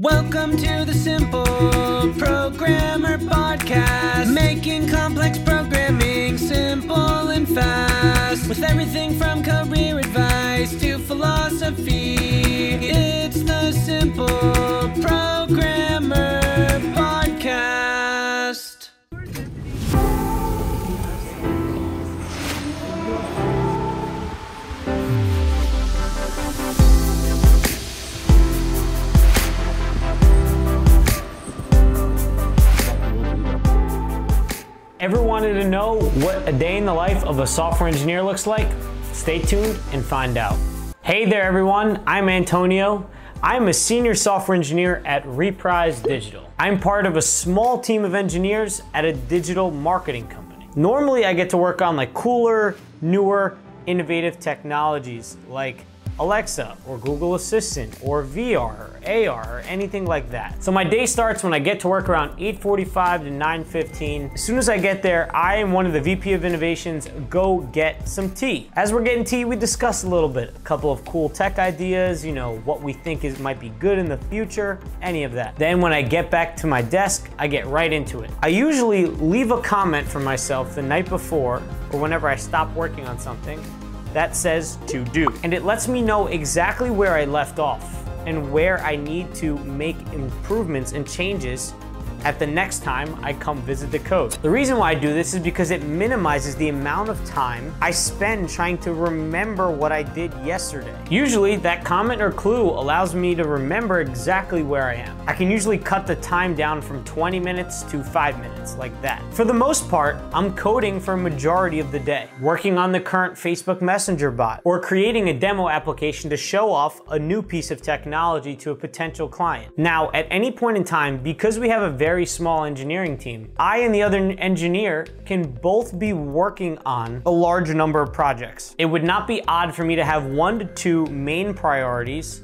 Welcome to the Simple Programmer Podcast, making complex programming simple Ever wanted to know what a day in the life of a software engineer looks like? Stay tuned and find out. Hey there, everyone. I'm Antonio. I'm a senior software engineer at Reprise Digital. I'm part of a small team of engineers at a digital marketing company. Normally, I get to work on like cooler, newer, innovative technologies like Alexa or Google Assistant or VR or AR or anything like that. So my day starts when I get to work around 8:45 to 9:15. As soon as I get there, I am one of the VP of Innovations go get some tea. As we're getting tea, we discuss a little bit, a couple of cool tech ideas, you know, what we think is might be good in the future, any of that. Then when I get back to my desk, I get right into it. I usually leave a comment for myself the night before or whenever I stop working on something that says to do. And it lets me know exactly where I left off and where I need to make improvements and changes at the next time I come visit the coast. The reason why I do this is because it minimizes the amount of time I spend trying to remember what I did yesterday. Usually that comment or clue allows me to remember exactly where I am. I can usually cut the time down from 20 minutes to five minutes like that. For the most part, I'm coding for a majority of the day, working on the current Facebook Messenger bot or creating a demo application to show off a new piece of technology to a potential client. Now, at any point in time, because we have a very very small engineering team. I and the other engineer can both be working on a large number of projects. It would not be odd for me to have one to two main priorities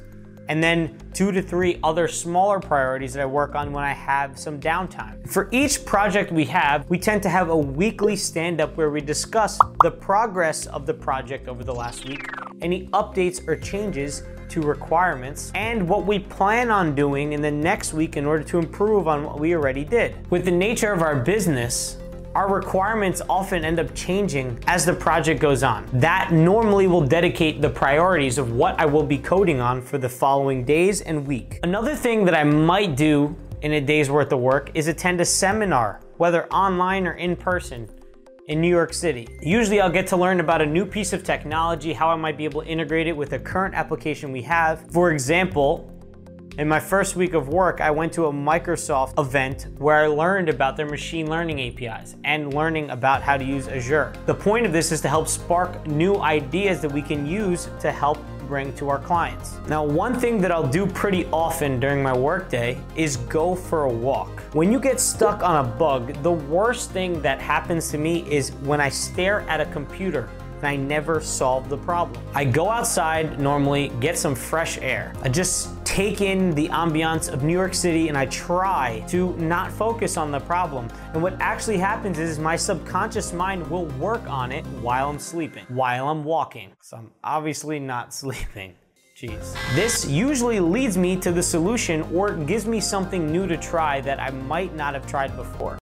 and then two to three other smaller priorities that I work on when I have some downtime. For each project we have, we tend to have a weekly stand up where we discuss the progress of the project over the last week, any updates or changes to requirements, and what we plan on doing in the next week in order to improve on what we already did. With the nature of our business, our requirements often end up changing as the project goes on. That normally will dedicate the priorities of what I will be coding on for the following days and week. Another thing that I might do in a day's worth of work is attend a seminar, whether online or in person in New York City. Usually I'll get to learn about a new piece of technology, how I might be able to integrate it with a current application we have. For example, in my first week of work, I went to a Microsoft event where I learned about their machine learning APIs and learning about how to use Azure. The point of this is to help spark new ideas that we can use to help bring to our clients. Now, one thing that I'll do pretty often during my workday is go for a walk. When you get stuck on a bug, the worst thing that happens to me is when I stare at a computer and I never solve the problem. I go outside normally, get some fresh air. I just take in the ambiance of New York City and I try to not focus on the problem. And what actually happens is my subconscious mind will work on it while I'm sleeping, while I'm walking. So I'm obviously not sleeping. Jeez. This usually leads me to the solution or gives me something new to try that I might not have tried before.